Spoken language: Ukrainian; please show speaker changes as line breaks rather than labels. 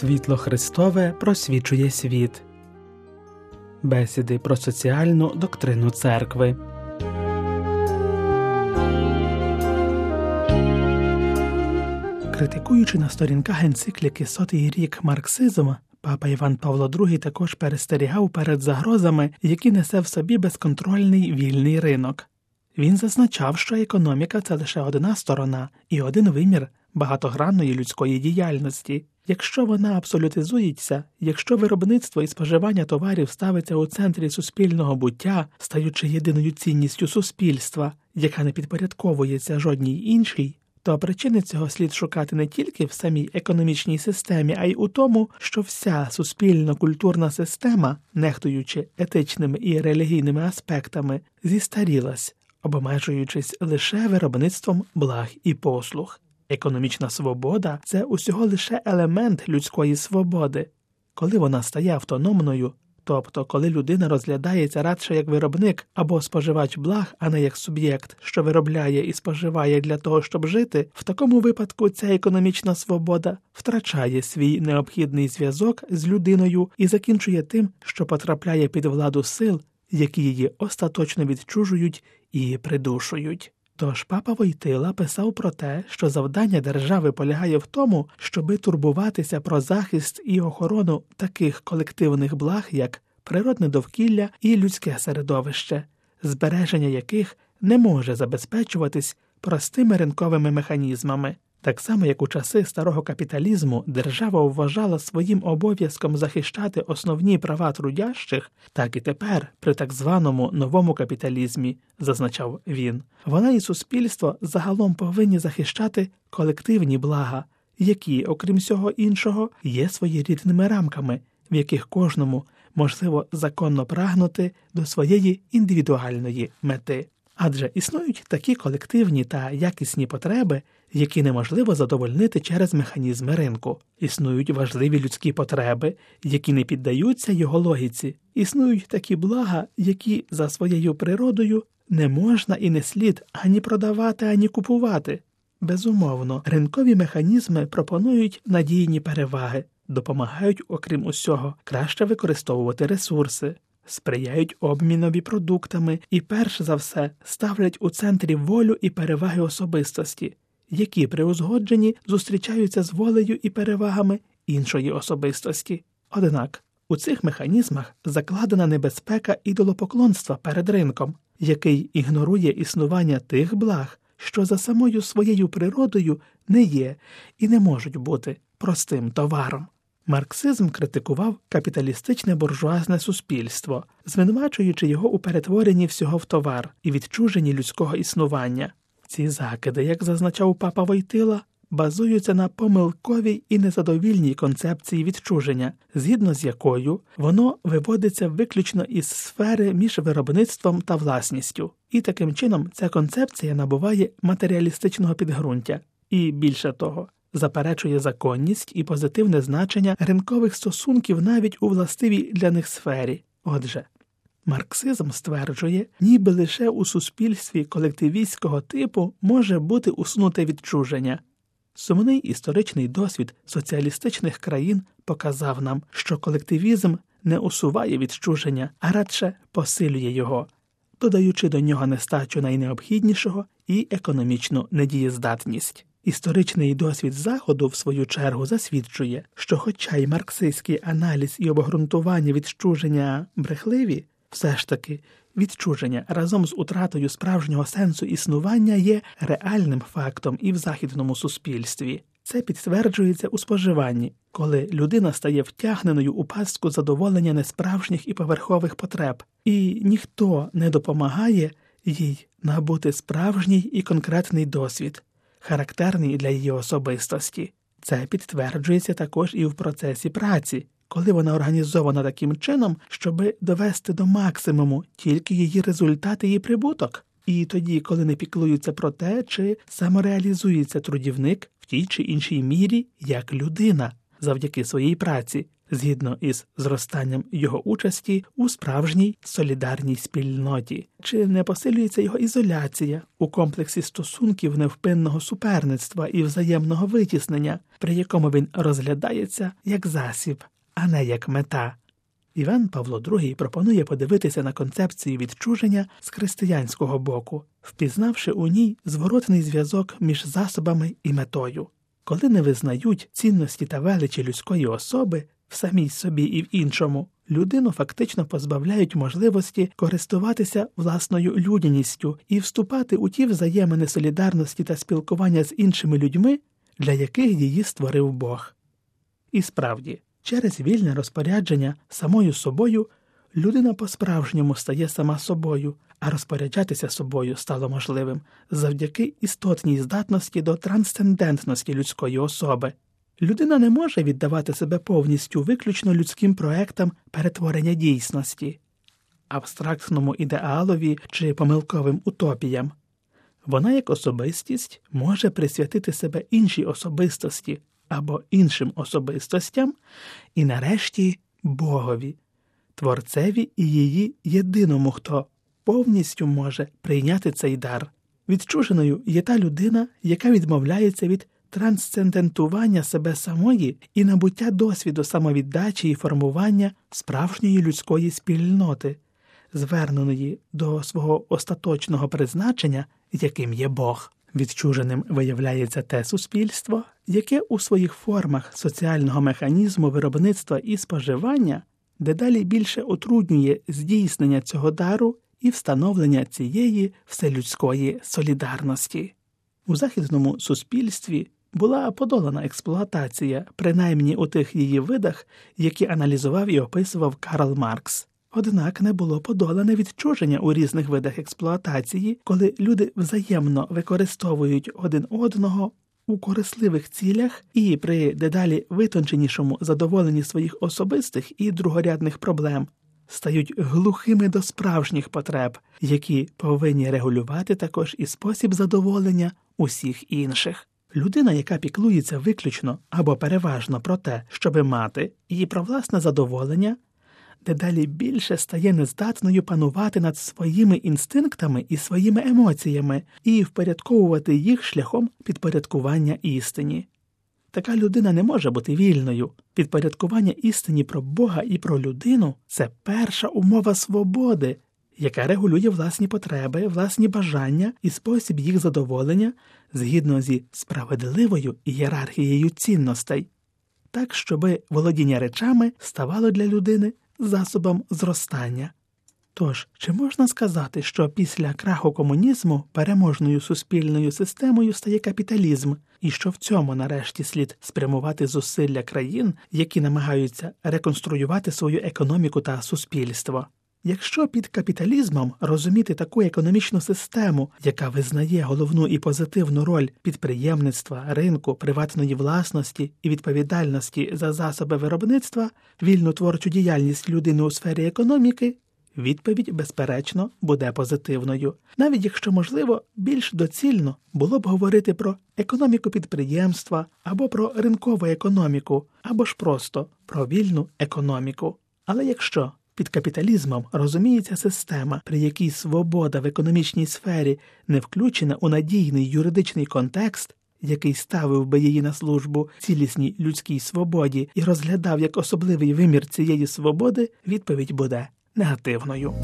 Світло Христове просвічує світ. Бесіди про соціальну доктрину церкви. Критикуючи на сторінках енцикліки сотий рік марксизм, папа Іван Павло II також перестерігав перед загрозами, які несе в собі безконтрольний вільний ринок. Він зазначав, що економіка це лише одна сторона і один вимір багатогранної людської діяльності. Якщо вона абсолютизується, якщо виробництво і споживання товарів ставиться у центрі суспільного буття, стаючи єдиною цінністю суспільства, яка не підпорядковується жодній іншій, то причини цього слід шукати не тільки в самій економічній системі, а й у тому, що вся суспільно-культурна система, нехтуючи етичними і релігійними аспектами, зістарілась, обмежуючись лише виробництвом благ і послуг. Економічна свобода це усього лише елемент людської свободи. Коли вона стає автономною, тобто коли людина розглядається радше як виробник або споживач благ, а не як суб'єкт, що виробляє і споживає для того, щоб жити, в такому випадку ця економічна свобода втрачає свій необхідний зв'язок з людиною і закінчує тим, що потрапляє під владу сил, які її остаточно відчужують і придушують. Тож папа Войтила писав про те, що завдання держави полягає в тому, щоби турбуватися про захист і охорону таких колективних благ, як природне довкілля і людське середовище, збереження яких не може забезпечуватись простими ринковими механізмами. Так само, як у часи старого капіталізму держава вважала своїм обов'язком захищати основні права трудящих, так і тепер, при так званому новому капіталізмі, зазначав він, вона і суспільство загалом повинні захищати колективні блага, які, окрім всього іншого, є своєрідними рамками, в яких кожному можливо законно прагнути до своєї індивідуальної мети. Адже існують такі колективні та якісні потреби, які неможливо задовольнити через механізми ринку. Існують важливі людські потреби, які не піддаються його логіці. Існують такі блага, які за своєю природою не можна і не слід ані продавати, ані купувати. Безумовно, ринкові механізми пропонують надійні переваги, допомагають, окрім усього, краще використовувати ресурси сприяють обмінові продуктами і, перш за все, ставлять у центрі волю і переваги особистості, які при узгодженні зустрічаються з волею і перевагами іншої особистості. Однак у цих механізмах закладена небезпека ідолопоклонства перед ринком, який ігнорує існування тих благ, що за самою своєю природою не є і не можуть бути простим товаром. Марксизм критикував капіталістичне буржуазне суспільство, звинувачуючи його у перетворенні всього в товар і відчуженні людського існування. Ці закиди, як зазначав папа Войтила, базуються на помилковій і незадовільній концепції відчуження, згідно з якою воно виводиться виключно із сфери між виробництвом та власністю, і таким чином ця концепція набуває матеріалістичного підґрунтя, і більше того заперечує законність і позитивне значення ринкових стосунків навіть у властивій для них сфері. Отже, марксизм стверджує, ніби лише у суспільстві колективістського типу може бути усунуте відчуження. Сумний історичний досвід соціалістичних країн показав нам, що колективізм не усуває відчуження, а радше посилює його, додаючи до нього нестачу найнеобхіднішого і економічну недієздатність. Історичний досвід Заходу, в свою чергу, засвідчує, що, хоча й марксистський аналіз і обґрунтування відчуження брехливі, все ж таки відчуження разом з утратою справжнього сенсу існування є реальним фактом і в західному суспільстві. Це підтверджується у споживанні, коли людина стає втягненою у пастку задоволення несправжніх і поверхових потреб, і ніхто не допомагає їй набути справжній і конкретний досвід характерний для її особистості. Це підтверджується також і в процесі праці, коли вона організована таким чином, щоб довести до максимуму тільки її результати і прибуток. І тоді, коли не піклуються про те, чи самореалізується трудівник в тій чи іншій мірі як людина завдяки своїй праці, згідно із зростанням його участі у справжній солідарній спільноті, чи не посилюється його ізоляція у комплексі стосунків невпинного суперництва і взаємного витіснення, при якому він розглядається як засіб, а не як мета. Іван Павло II пропонує подивитися на концепцію відчуження з християнського боку, впізнавши у ній зворотний зв'язок між засобами і метою. Коли не визнають цінності та величі людської особи в самій собі і в іншому, людину фактично позбавляють можливості користуватися власною людяністю і вступати у ті взаємини солідарності та спілкування з іншими людьми, для яких її створив Бог. І справді, через вільне розпорядження самою собою людина по-справжньому стає сама собою, а розпоряджатися собою стало можливим завдяки істотній здатності до трансцендентності людської особи. Людина не може віддавати себе повністю виключно людським проектам перетворення дійсності, абстрактному ідеалові чи помилковим утопіям. Вона, як особистість, може присвятити себе іншій особистості або іншим особистостям і, нарешті, Богові, Творцеві і її єдиному, хто повністю може прийняти цей дар. Відчуженою є та людина, яка відмовляється від трансцендентування себе самої і набуття досвіду самовіддачі і формування справжньої людської спільноти, зверненої до свого остаточного призначення, яким є Бог. Відчуженим виявляється те суспільство, яке у своїх формах соціального механізму виробництва і споживання дедалі більше утруднює здійснення цього дару і встановлення цієї вселюдської солідарності. У західному суспільстві була подолана експлуатація, принаймні у тих її видах, які аналізував і описував Карл Маркс. Однак не було подолане відчуження у різних видах експлуатації, коли люди взаємно використовують один одного у корисливих цілях і при дедалі витонченішому задоволенні своїх особистих і другорядних проблем стають глухими до справжніх потреб, які повинні регулювати також і спосіб задоволення усіх інших. Людина, яка піклується виключно або переважно про те, щоби мати, і про власне задоволення, дедалі більше стає нездатною панувати над своїми інстинктами і своїми емоціями і впорядковувати їх шляхом підпорядкування істині. Така людина не може бути вільною. Підпорядкування істині про Бога і про людину це перша умова свободи, яка регулює власні потреби, власні бажання і спосіб їх задоволення згідно зі справедливою ієрархією цінностей, так щоби володіння речами ставало для людини засобом зростання. Тож, чи можна сказати, що після краху комунізму переможною суспільною системою стає капіталізм, і що в цьому нарешті слід спрямувати зусилля країн, які намагаються реконструювати свою економіку та суспільство? Якщо під капіталізмом розуміти таку економічну систему, яка визнає головну і позитивну роль підприємництва, ринку, приватної власності і відповідальності за засоби виробництва, вільну творчу діяльність людини у сфері економіки, відповідь, безперечно, буде позитивною, навіть якщо, можливо, більш доцільно було б говорити про економіку підприємства або про ринкову економіку, або ж просто про вільну економіку. Але якщо під капіталізмом розуміється система, при якій свобода в економічній сфері не включена у надійний юридичний контекст, який ставив би її на службу цілісній людській свободі і розглядав як особливий вимір цієї свободи, відповідь буде негативною.